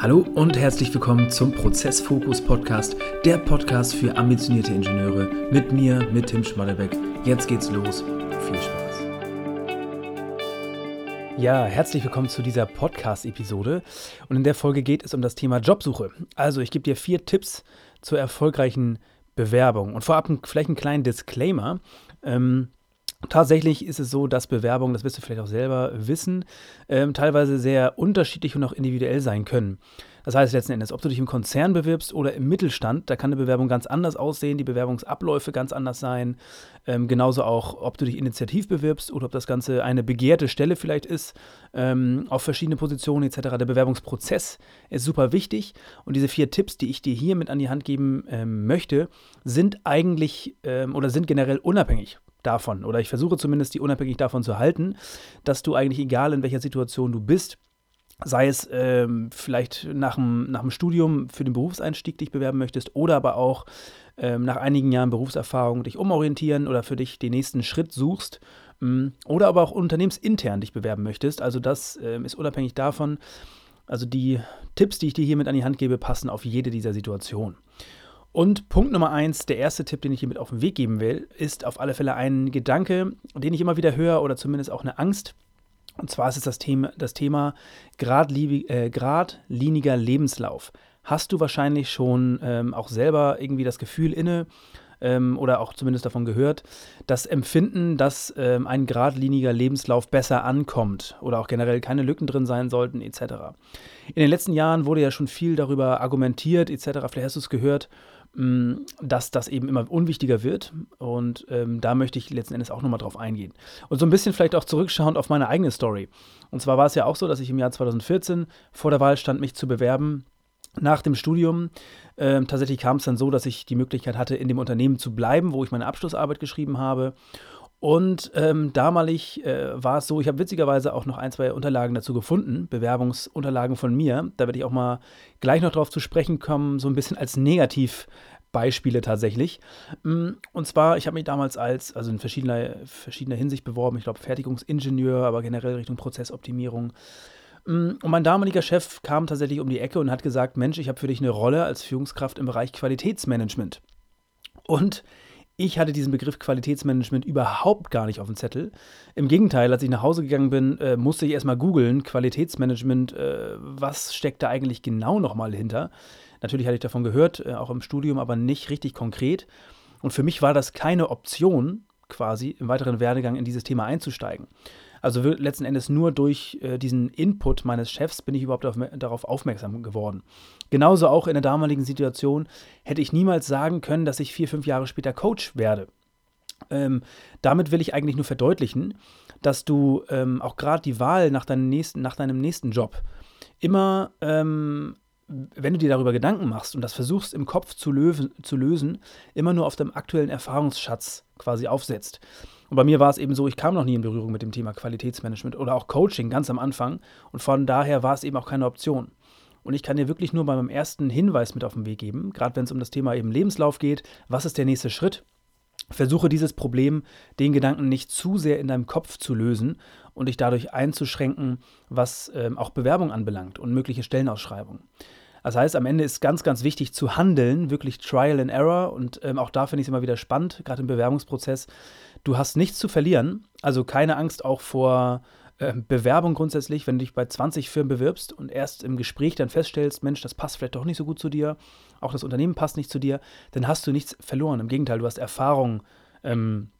Hallo und herzlich willkommen zum Prozessfokus Podcast, der Podcast für ambitionierte Ingenieure mit mir, mit Tim Schmallerbeck. Jetzt geht's los. Viel Spaß. Ja, herzlich willkommen zu dieser Podcast-Episode. Und in der Folge geht es um das Thema Jobsuche. Also, ich gebe dir vier Tipps zur erfolgreichen Bewerbung. Und vorab vielleicht einen kleinen Disclaimer. Ähm, Tatsächlich ist es so, dass Bewerbungen, das wirst du vielleicht auch selber wissen, ähm, teilweise sehr unterschiedlich und auch individuell sein können. Das heißt letzten Endes, ob du dich im Konzern bewirbst oder im Mittelstand, da kann eine Bewerbung ganz anders aussehen, die Bewerbungsabläufe ganz anders sein. Ähm, genauso auch, ob du dich initiativ bewirbst oder ob das Ganze eine begehrte Stelle vielleicht ist, ähm, auf verschiedene Positionen etc. Der Bewerbungsprozess ist super wichtig und diese vier Tipps, die ich dir hier mit an die Hand geben ähm, möchte, sind eigentlich ähm, oder sind generell unabhängig davon, oder ich versuche zumindest die unabhängig davon zu halten, dass du eigentlich, egal in welcher Situation du bist, sei es ähm, vielleicht nach dem, nach dem Studium für den Berufseinstieg dich bewerben möchtest oder aber auch ähm, nach einigen Jahren Berufserfahrung dich umorientieren oder für dich den nächsten Schritt suchst ähm, oder aber auch unternehmensintern dich bewerben möchtest. Also das ähm, ist unabhängig davon. Also die Tipps, die ich dir hiermit an die Hand gebe, passen auf jede dieser Situationen. Und Punkt Nummer eins, der erste Tipp, den ich hier mit auf den Weg geben will, ist auf alle Fälle ein Gedanke, den ich immer wieder höre oder zumindest auch eine Angst. Und zwar ist es das Thema, das Thema äh, geradliniger Lebenslauf. Hast du wahrscheinlich schon ähm, auch selber irgendwie das Gefühl inne ähm, oder auch zumindest davon gehört, das Empfinden, dass ähm, ein geradliniger Lebenslauf besser ankommt oder auch generell keine Lücken drin sein sollten etc. In den letzten Jahren wurde ja schon viel darüber argumentiert etc. Vielleicht hast du es gehört dass das eben immer unwichtiger wird. Und ähm, da möchte ich letzten Endes auch nochmal drauf eingehen. Und so ein bisschen vielleicht auch zurückschauend auf meine eigene Story. Und zwar war es ja auch so, dass ich im Jahr 2014 vor der Wahl stand, mich zu bewerben. Nach dem Studium ähm, tatsächlich kam es dann so, dass ich die Möglichkeit hatte, in dem Unternehmen zu bleiben, wo ich meine Abschlussarbeit geschrieben habe. Und ähm, damalig äh, war es so, ich habe witzigerweise auch noch ein, zwei Unterlagen dazu gefunden, Bewerbungsunterlagen von mir. Da werde ich auch mal gleich noch drauf zu sprechen kommen, so ein bisschen als Negativbeispiele tatsächlich. Mm, und zwar, ich habe mich damals als, also in verschiedener, verschiedener Hinsicht beworben, ich glaube Fertigungsingenieur, aber generell Richtung Prozessoptimierung. Mm, und mein damaliger Chef kam tatsächlich um die Ecke und hat gesagt, Mensch, ich habe für dich eine Rolle als Führungskraft im Bereich Qualitätsmanagement. Und ich hatte diesen Begriff Qualitätsmanagement überhaupt gar nicht auf dem Zettel. Im Gegenteil, als ich nach Hause gegangen bin, äh, musste ich erstmal googeln, Qualitätsmanagement, äh, was steckt da eigentlich genau nochmal hinter? Natürlich hatte ich davon gehört, äh, auch im Studium, aber nicht richtig konkret. Und für mich war das keine Option, quasi im weiteren Werdegang in dieses Thema einzusteigen. Also letzten Endes nur durch äh, diesen Input meines Chefs bin ich überhaupt auf, darauf aufmerksam geworden. Genauso auch in der damaligen Situation hätte ich niemals sagen können, dass ich vier, fünf Jahre später Coach werde. Ähm, damit will ich eigentlich nur verdeutlichen, dass du ähm, auch gerade die Wahl nach, nächsten, nach, deinem nächsten Job immer, ähm, wenn du dir darüber Gedanken machst und das versuchst im Kopf zu, lösen, zu lösen, immer nur auf dem aktuellen Erfahrungsschatz quasi aufsetzt. Und bei mir war es eben so, ich kam noch nie in Berührung mit dem Thema Qualitätsmanagement oder auch Coaching ganz am Anfang. Und von daher war es eben auch keine Option. Und ich kann dir wirklich nur bei meinem ersten Hinweis mit auf den Weg geben, gerade wenn es um das Thema eben Lebenslauf geht, was ist der nächste Schritt? Versuche dieses Problem, den Gedanken nicht zu sehr in deinem Kopf zu lösen und dich dadurch einzuschränken, was ähm, auch Bewerbung anbelangt und mögliche Stellenausschreibungen. Das heißt, am Ende ist ganz, ganz wichtig zu handeln, wirklich Trial and Error. Und ähm, auch da finde ich es immer wieder spannend, gerade im Bewerbungsprozess. Du hast nichts zu verlieren, also keine Angst auch vor äh, Bewerbung grundsätzlich, wenn du dich bei 20 Firmen bewirbst und erst im Gespräch dann feststellst, Mensch, das passt vielleicht doch nicht so gut zu dir, auch das Unternehmen passt nicht zu dir, dann hast du nichts verloren. Im Gegenteil, du hast Erfahrung ähm,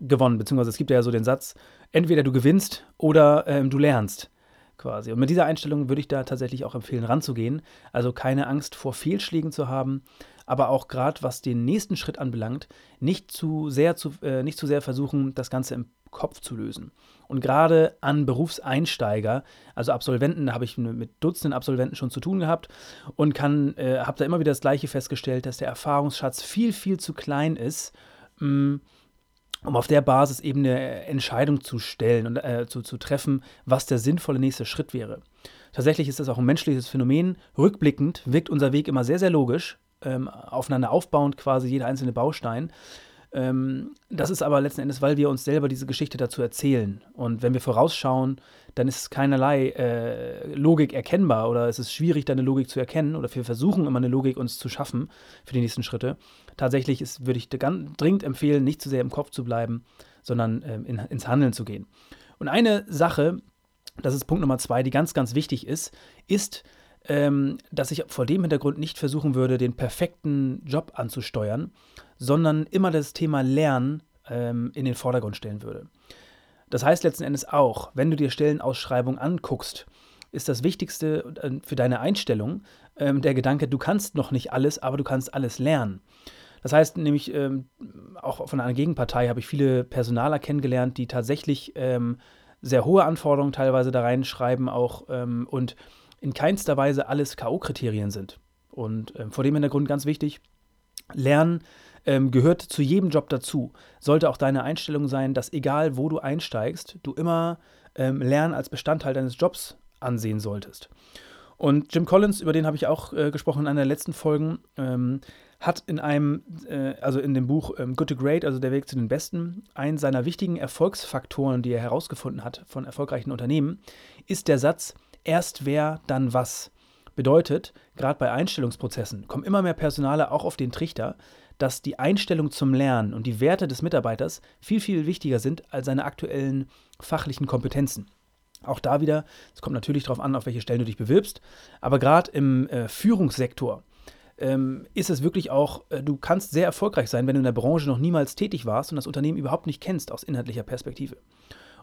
gewonnen, beziehungsweise es gibt ja so den Satz, entweder du gewinnst oder ähm, du lernst quasi. Und mit dieser Einstellung würde ich da tatsächlich auch empfehlen, ranzugehen. Also keine Angst vor Fehlschlägen zu haben, aber auch gerade was den nächsten Schritt anbelangt, nicht zu sehr zu, äh, nicht zu sehr versuchen, das Ganze im Kopf zu lösen. Und gerade an Berufseinsteiger, also Absolventen, da habe ich mit Dutzenden Absolventen schon zu tun gehabt und äh, habe da immer wieder das Gleiche festgestellt, dass der Erfahrungsschatz viel, viel zu klein ist. Mh, mm, um auf der Basis eben eine Entscheidung zu stellen und äh, zu, zu treffen, was der sinnvolle nächste Schritt wäre. Tatsächlich ist das auch ein menschliches Phänomen. Rückblickend wirkt unser Weg immer sehr, sehr logisch, ähm, aufeinander aufbauend quasi jeder einzelne Baustein. Ähm, das ist aber letzten Endes, weil wir uns selber diese Geschichte dazu erzählen. Und wenn wir vorausschauen, dann ist keinerlei äh, Logik erkennbar oder es ist schwierig, da eine Logik zu erkennen oder wir versuchen immer eine Logik uns zu schaffen für die nächsten Schritte. Tatsächlich ist, würde ich dringend empfehlen, nicht zu sehr im Kopf zu bleiben, sondern ähm, in, ins Handeln zu gehen. Und eine Sache, das ist Punkt Nummer zwei, die ganz, ganz wichtig ist, ist, ähm, dass ich vor dem Hintergrund nicht versuchen würde, den perfekten Job anzusteuern, sondern immer das Thema Lernen ähm, in den Vordergrund stellen würde. Das heißt letzten Endes auch, wenn du dir Stellenausschreibungen anguckst, ist das Wichtigste äh, für deine Einstellung ähm, der Gedanke, du kannst noch nicht alles, aber du kannst alles lernen. Das heißt nämlich, ähm, auch von einer Gegenpartei habe ich viele Personaler kennengelernt, die tatsächlich ähm, sehr hohe Anforderungen teilweise da reinschreiben auch ähm, und in keinster Weise alles K.O.-Kriterien sind. Und ähm, vor dem Hintergrund ganz wichtig, Lernen ähm, gehört zu jedem Job dazu. Sollte auch deine Einstellung sein, dass egal wo du einsteigst, du immer ähm, Lernen als Bestandteil deines Jobs ansehen solltest. Und Jim Collins, über den habe ich auch äh, gesprochen in einer der letzten Folgen, ähm, hat in einem, äh, also in dem Buch ähm, Good to Great, also der Weg zu den Besten, einen seiner wichtigen Erfolgsfaktoren, die er herausgefunden hat von erfolgreichen Unternehmen, ist der Satz, erst wer, dann was. Bedeutet, gerade bei Einstellungsprozessen kommen immer mehr Personale auch auf den Trichter, dass die Einstellung zum Lernen und die Werte des Mitarbeiters viel, viel wichtiger sind als seine aktuellen fachlichen Kompetenzen. Auch da wieder, es kommt natürlich darauf an, auf welche Stellen du dich bewirbst, aber gerade im äh, Führungssektor ähm, ist es wirklich auch, äh, du kannst sehr erfolgreich sein, wenn du in der Branche noch niemals tätig warst und das Unternehmen überhaupt nicht kennst aus inhaltlicher Perspektive.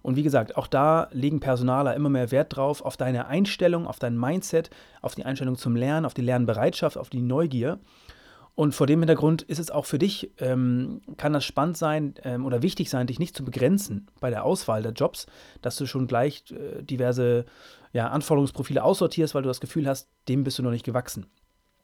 Und wie gesagt, auch da legen Personaler immer mehr Wert drauf, auf deine Einstellung, auf dein Mindset, auf die Einstellung zum Lernen, auf die Lernbereitschaft, auf die Neugier. Und vor dem Hintergrund ist es auch für dich, ähm, kann das spannend sein ähm, oder wichtig sein, dich nicht zu begrenzen bei der Auswahl der Jobs, dass du schon gleich äh, diverse ja, Anforderungsprofile aussortierst, weil du das Gefühl hast, dem bist du noch nicht gewachsen.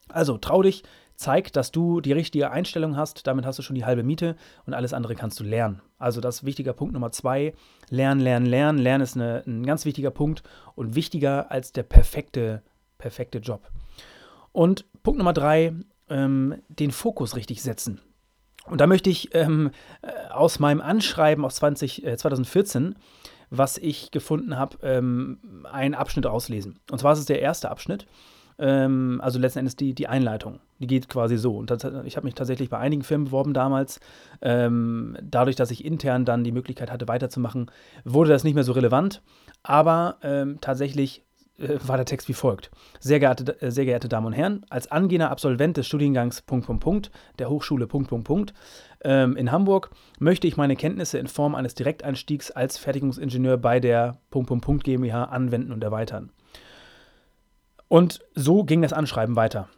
Also trau dich, zeig, dass du die richtige Einstellung hast. Damit hast du schon die halbe Miete und alles andere kannst du lernen. Also das ist wichtiger Punkt Nummer zwei. Lernen, lernen, lernen. Lernen ist eine, ein ganz wichtiger Punkt und wichtiger als der perfekte, perfekte Job. Und Punkt Nummer drei, ähm, den Fokus richtig setzen. Und da möchte ich ähm, äh, aus meinem Anschreiben aus 20, äh, 2014, was ich gefunden habe, ähm, einen Abschnitt auslesen. Und zwar ist es der erste Abschnitt. Ähm, also letzten Endes die, die Einleitung. Die geht quasi so. Und das, ich habe mich tatsächlich bei einigen Firmen beworben damals. Ähm, dadurch, dass ich intern dann die Möglichkeit hatte, weiterzumachen, wurde das nicht mehr so relevant. Aber ähm, tatsächlich äh, war der Text wie folgt. Sehr geehrte, äh, sehr geehrte Damen und Herren, als angehender Absolvent des Studiengangs der Hochschule ähm, in Hamburg möchte ich meine Kenntnisse in Form eines Direkteinstiegs als Fertigungsingenieur bei der GmbH anwenden und erweitern. Und so ging das Anschreiben weiter.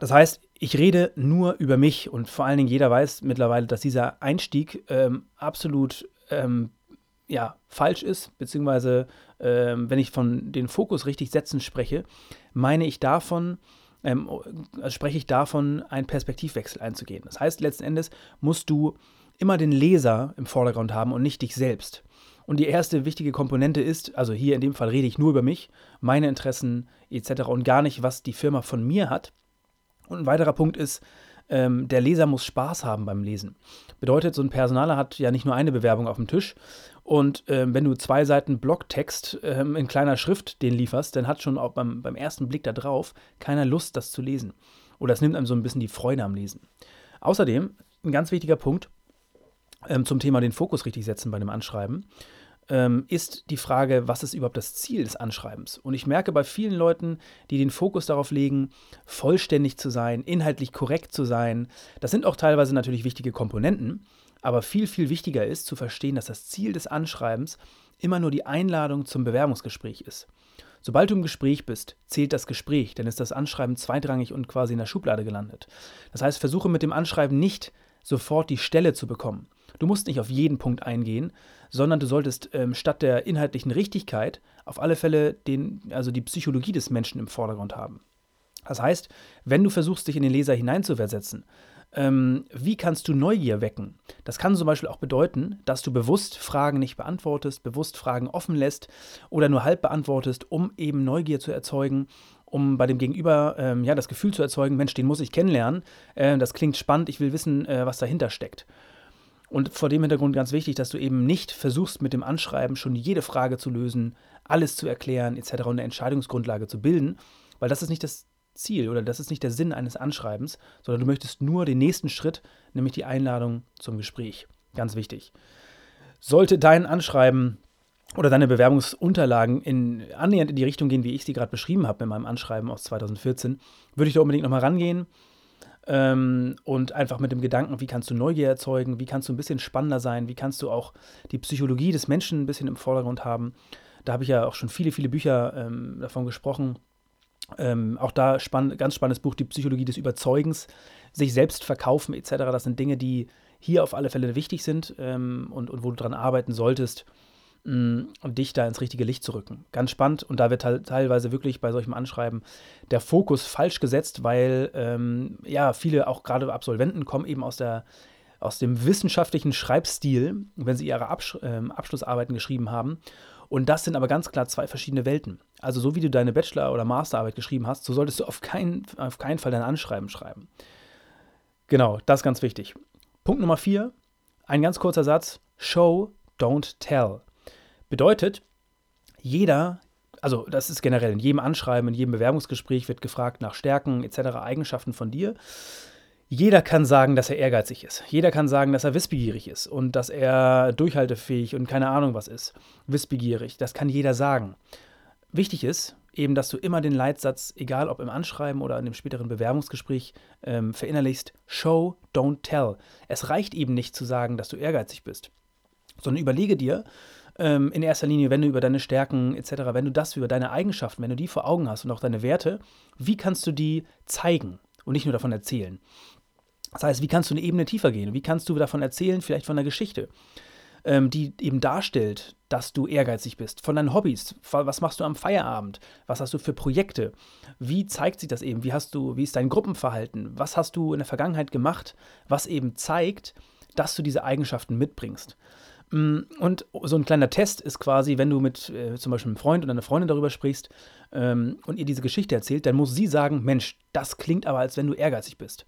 Das heißt, ich rede nur über mich und vor allen Dingen jeder weiß mittlerweile, dass dieser Einstieg ähm, absolut ähm, ja, falsch ist, beziehungsweise ähm, wenn ich von den Fokus richtig setzen spreche, meine ich davon, ähm, also spreche ich davon, einen Perspektivwechsel einzugehen. Das heißt, letzten Endes musst du immer den Leser im Vordergrund haben und nicht dich selbst. Und die erste wichtige Komponente ist, also hier in dem Fall rede ich nur über mich, meine Interessen etc. und gar nicht, was die Firma von mir hat. Und ein weiterer Punkt ist, ähm, der Leser muss Spaß haben beim Lesen. Bedeutet, so ein Personaler hat ja nicht nur eine Bewerbung auf dem Tisch. Und ähm, wenn du zwei Seiten Blocktext ähm, in kleiner Schrift den lieferst, dann hat schon auch beim, beim ersten Blick da drauf keiner Lust, das zu lesen. Oder es nimmt einem so ein bisschen die Freude am Lesen. Außerdem, ein ganz wichtiger Punkt, ähm, zum Thema den Fokus richtig setzen bei dem Anschreiben, ähm, ist die Frage, was ist überhaupt das Ziel des Anschreibens? Und ich merke bei vielen Leuten, die den Fokus darauf legen, vollständig zu sein, inhaltlich korrekt zu sein, das sind auch teilweise natürlich wichtige Komponenten, aber viel, viel wichtiger ist zu verstehen, dass das Ziel des Anschreibens immer nur die Einladung zum Bewerbungsgespräch ist. Sobald du im Gespräch bist, zählt das Gespräch, dann ist das Anschreiben zweitrangig und quasi in der Schublade gelandet. Das heißt, versuche mit dem Anschreiben nicht sofort die Stelle zu bekommen. Du musst nicht auf jeden Punkt eingehen, sondern du solltest ähm, statt der inhaltlichen Richtigkeit auf alle Fälle den, also die Psychologie des Menschen im Vordergrund haben. Das heißt, wenn du versuchst, dich in den Leser hineinzuversetzen, ähm, wie kannst du Neugier wecken? Das kann zum Beispiel auch bedeuten, dass du bewusst Fragen nicht beantwortest, bewusst Fragen offen lässt oder nur halb beantwortest, um eben Neugier zu erzeugen, um bei dem Gegenüber ähm, ja, das Gefühl zu erzeugen, Mensch, den muss ich kennenlernen, äh, das klingt spannend, ich will wissen, äh, was dahinter steckt. Und vor dem Hintergrund ganz wichtig, dass du eben nicht versuchst, mit dem Anschreiben schon jede Frage zu lösen, alles zu erklären, etc. und eine Entscheidungsgrundlage zu bilden, weil das ist nicht das Ziel oder das ist nicht der Sinn eines Anschreibens, sondern du möchtest nur den nächsten Schritt, nämlich die Einladung zum Gespräch. Ganz wichtig. Sollte dein Anschreiben oder deine Bewerbungsunterlagen in, annähernd in die Richtung gehen, wie ich sie gerade beschrieben habe mit meinem Anschreiben aus 2014, würde ich da unbedingt nochmal rangehen ähm, und einfach mit dem Gedanken, wie kannst du Neugier erzeugen, wie kannst du ein bisschen spannender sein, wie kannst du auch die Psychologie des Menschen ein bisschen im Vordergrund haben. Da habe ich ja auch schon viele, viele Bücher ähm, davon gesprochen. Ähm, auch da spann ganz spannendes Buch, die Psychologie des Überzeugens, sich selbst verkaufen etc. Das sind Dinge, die hier auf alle Fälle wichtig sind ähm, und, und wo du daran arbeiten solltest und dich da ins richtige Licht zu rücken. Ganz spannend und da wird teilweise wirklich bei solchem Anschreiben der Fokus falsch gesetzt, weil ähm, ja viele auch gerade Absolventen kommen eben aus der aus dem wissenschaftlichen Schreibstil, wenn sie ihre Absch ähm, Abschlussarbeiten geschrieben haben. Und das sind aber ganz klar zwei verschiedene Welten. Also so wie du deine Bachelor- oder Masterarbeit geschrieben hast, so solltest du auf keinen, auf keinen Fall dein Anschreiben schreiben. Genau, das ist ganz wichtig. Punkt Nummer vier, ein ganz kurzer Satz. Show, don't tell. Bedeutet, jeder, also das ist generell in jedem Anschreiben, in jedem Bewerbungsgespräch wird gefragt nach Stärken etc., Eigenschaften von dir. Jeder kann sagen, dass er ehrgeizig ist. Jeder kann sagen, dass er wissbegierig ist und dass er durchhaltefähig und keine Ahnung was ist. Wissbegierig, das kann jeder sagen. Wichtig ist eben, dass du immer den Leitsatz, egal ob im Anschreiben oder in dem späteren Bewerbungsgespräch, ähm, verinnerlichst: Show, don't tell. Es reicht eben nicht zu sagen, dass du ehrgeizig bist, sondern überlege dir, ähm, in erster Linie, wenn du über deine Stärken etc., wenn du das über deine Eigenschaften, wenn du die vor Augen hast und auch deine Werte, wie kannst du die zeigen und nicht nur davon erzählen? Das heißt, wie kannst du eine Ebene tiefer gehen? Wie kannst du davon erzählen, vielleicht von einer Geschichte, ähm, die eben darstellt, dass du ehrgeizig bist, von deinen Hobbys, was machst du am Feierabend, was hast du für Projekte, wie zeigt sich das eben, wie hast du, wie ist dein Gruppenverhalten, was hast du in der Vergangenheit gemacht, was eben zeigt, dass du diese Eigenschaften mitbringst. Mm, und so ein kleiner Test ist quasi, wenn du mit äh, zum Beispiel einem Freund oder einer Freundin darüber sprichst ähm, und ihr diese Geschichte erzählt, dann muss sie sagen, Mensch, das klingt aber, als wenn du ehrgeizig bist.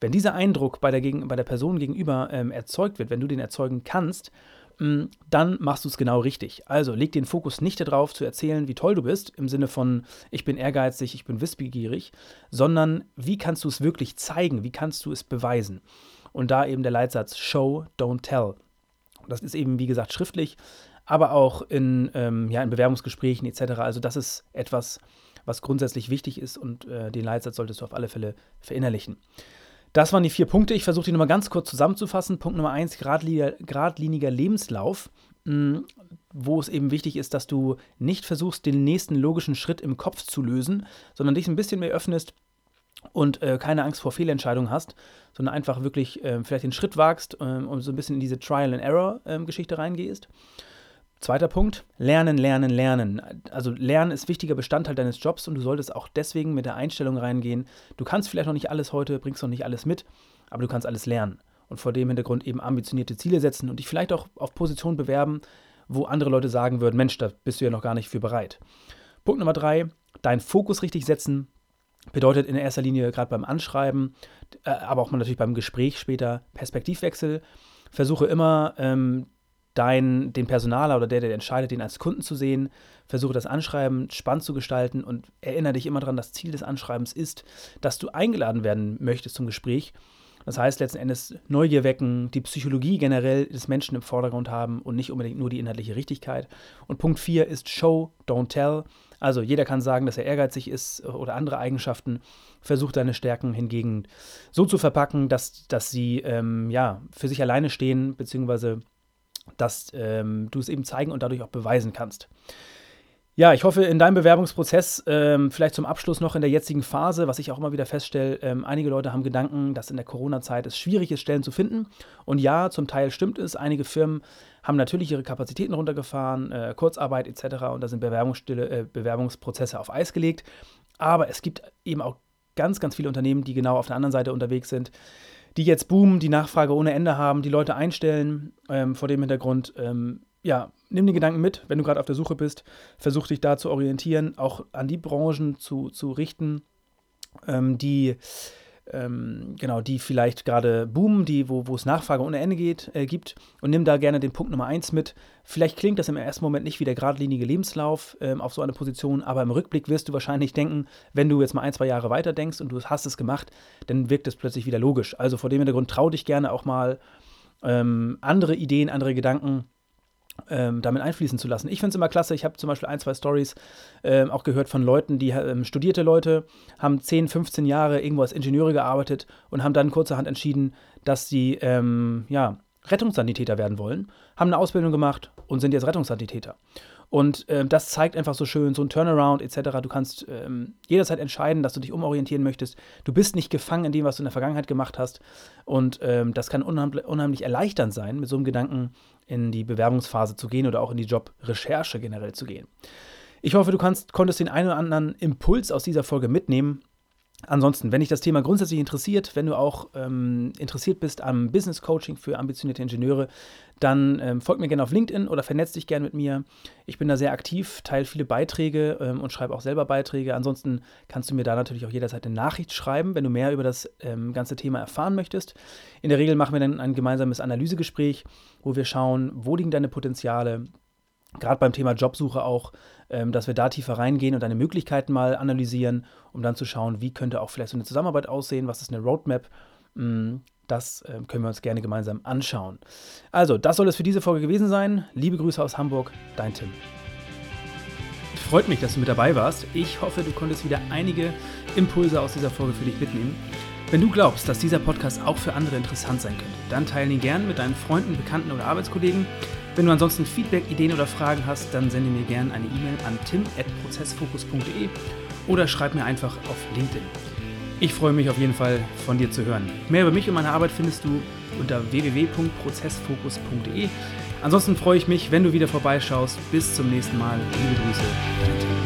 Wenn dieser Eindruck bei der, gegen, bei der Person gegenüber ähm, erzeugt wird, wenn du den erzeugen kannst, mm, dann machst du es genau richtig. Also leg den Fokus nicht darauf zu erzählen, wie toll du bist, im Sinne von, ich bin ehrgeizig, ich bin wissbegierig, sondern wie kannst du es wirklich zeigen, wie kannst du es beweisen. Und da eben der Leitsatz Show, don't tell. Das ist eben, wie gesagt, schriftlich, aber auch in, ähm, ja, in Bewerbungsgesprächen etc. Also das ist etwas, was grundsätzlich wichtig ist und äh, den Leitsatz solltest du auf alle Fälle verinnerlichen. Das waren die vier Punkte. Ich versuche die nochmal ganz kurz zusammenzufassen. Punkt Nummer eins, geradliniger, geradliniger Lebenslauf, mh, hm, wo es eben wichtig ist, dass du nicht versuchst, den nächsten logischen Schritt im Kopf zu lösen, sondern dich ein bisschen mehr öffnest und äh, keine Angst vor Fehlentscheidungen hast, sondern einfach wirklich äh, vielleicht den Schritt wagst äh, und so ein bisschen in diese Trial-and-Error-Geschichte ähm, reingehst. Zweiter Punkt, lernen, lernen, lernen. Also lernen ist wichtiger Bestandteil deines Jobs und du solltest auch deswegen mit der Einstellung reingehen. Du kannst vielleicht noch nicht alles heute, bringst noch nicht alles mit, aber du kannst alles lernen. Und vor dem Hintergrund eben ambitionierte Ziele setzen und dich vielleicht auch auf Positionen bewerben, wo andere Leute sagen würden, Mensch, da bist du ja noch gar nicht für bereit. Punkt Nummer drei, deinen Fokus richtig setzen, Bedeutet in erster Linie gerade beim Anschreiben, äh, aber auch natürlich beim Gespräch später Perspektivwechsel. Versuche immer ähm, dein, den Personaler oder der, der entscheidet, den als Kunden zu sehen. Versuche das Anschreiben spannend zu gestalten und erinnere dich immer daran, das Ziel des Anschreibens ist, dass du eingeladen werden möchtest zum Gespräch. Das heißt letzten Endes Neugier wecken, die Psychologie generell des Menschen im Vordergrund haben und nicht unbedingt nur die inhaltliche Richtigkeit. Und Punkt 4 ist Show, don't tell. Also jeder kann sagen, dass er ehrgeizig ist oder andere Eigenschaften. Versucht deine Stärken hingegen so zu verpacken, dass, dass sie ähm, ja, für sich alleine stehen, beziehungsweise dass ähm, du es eben zeigen und dadurch auch beweisen kannst. Ja, ich hoffe, in deinem Bewerbungsprozess, ähm, vielleicht zum Abschluss noch in der jetzigen Phase, was ich auch immer wieder feststelle, ähm, einige Leute haben Gedanken, dass in der Corona-Zeit es schwierig ist, Stellen zu finden. Und ja, zum Teil stimmt es. Einige Firmen haben natürlich ihre Kapazitäten runtergefahren, äh, Kurzarbeit etc. Und da sind äh, Bewerbungsprozesse auf Eis gelegt. Aber es gibt eben auch ganz, ganz viele Unternehmen, die genau auf der anderen Seite unterwegs sind, die jetzt boomen, die Nachfrage ohne Ende haben, die Leute einstellen. Ähm, vor dem Hintergrund ähm, ja, nimm den Gedanken mit, wenn du gerade auf der Suche bist. Versuch dich da zu orientieren, auch an die Branchen zu, zu richten, ähm, die ähm, genau, die vielleicht gerade boomen, die, wo, wo es Nachfrage ohne Ende geht, äh, gibt und nimm da gerne den Punkt Nummer eins mit. Vielleicht klingt das im ersten Moment nicht wie der geradlinige Lebenslauf ähm, auf so eine Position, aber im Rückblick wirst du wahrscheinlich denken, wenn du jetzt mal ein, zwei Jahre weiter denkst und du hast es gemacht, dann wirkt es plötzlich wieder logisch. Also vor dem Hintergrund trau dich gerne auch mal ähm, andere Ideen, andere Gedanken ähm, damit einfließen zu lassen. Ich finde es immer klasse. Ich habe zum Beispiel ein, zwei Stories ähm, auch gehört von Leuten, die ähm, studierte Leute, haben 10, 15 Jahre irgendwo als Ingenieure gearbeitet und haben dann kurzerhand entschieden, dass sie ähm, ja, Rettungssanitäter werden wollen, haben eine Ausbildung gemacht und sind jetzt Rettungssanitäter. Und ähm, das zeigt einfach so schön, so ein Turnaround etc. Du kannst ähm, jederzeit entscheiden, dass du dich umorientieren möchtest. Du bist nicht gefangen in dem, was du in der Vergangenheit gemacht hast. Und ähm, das kann unheimlich, unheimlich erleichternd sein, mit so einem Gedanken in die Bewerbungsphase zu gehen oder auch in die Jobrecherche generell zu gehen. Ich hoffe, du kannst, konntest den einen oder anderen Impuls aus dieser Folge mitnehmen Ansonsten, wenn dich das Thema grundsätzlich interessiert, wenn du auch ähm, interessiert bist am Business Coaching für ambitionierte Ingenieure, dann ähm, folg mir gerne auf LinkedIn oder vernetz dich gerne mit mir. Ich bin da sehr aktiv, teile viele Beiträge ähm, und schreibe auch selber Beiträge. Ansonsten kannst du mir da natürlich auch jederzeit eine Nachricht schreiben, wenn du mehr über das ähm, ganze Thema erfahren möchtest. In der Regel machen wir dann ein gemeinsames Analysegespräch, wo wir schauen, wo liegen deine Potenziale, gerade beim Thema Jobsuche auch, ähm, dass wir da tiefer reingehen und deine Möglichkeiten mal analysieren, um dann zu schauen, wie könnte auch vielleicht so eine Zusammenarbeit aussehen, was ist eine Roadmap. Mm, das ähm, können wir uns gerne gemeinsam anschauen. Also, das soll es für diese Folge gewesen sein. Liebe Grüße aus Hamburg, dein Tim. Freut mich, dass du mit dabei warst. Ich hoffe, du konntest wieder einige Impulse aus dieser Folge für dich mitnehmen. Wenn du glaubst, dass dieser Podcast auch für andere interessant sein könnte, dann teile ihn gern mit deinen Freunden, Bekannten oder Arbeitskollegen. Wenn du ansonsten Feedback, Ideen oder Fragen hast, dann sende mir gerne eine E-Mail an tim.prozessfokus.de oder schreib mir einfach auf LinkedIn. Ich freue mich auf jeden Fall von dir zu hören. Mehr über mich und meine Arbeit findest du unter www.prozessfokus.de. Ansonsten freue ich mich, wenn du wieder vorbeischaust. Bis zum nächsten Mal. Liebe Grüße. Dein Tim.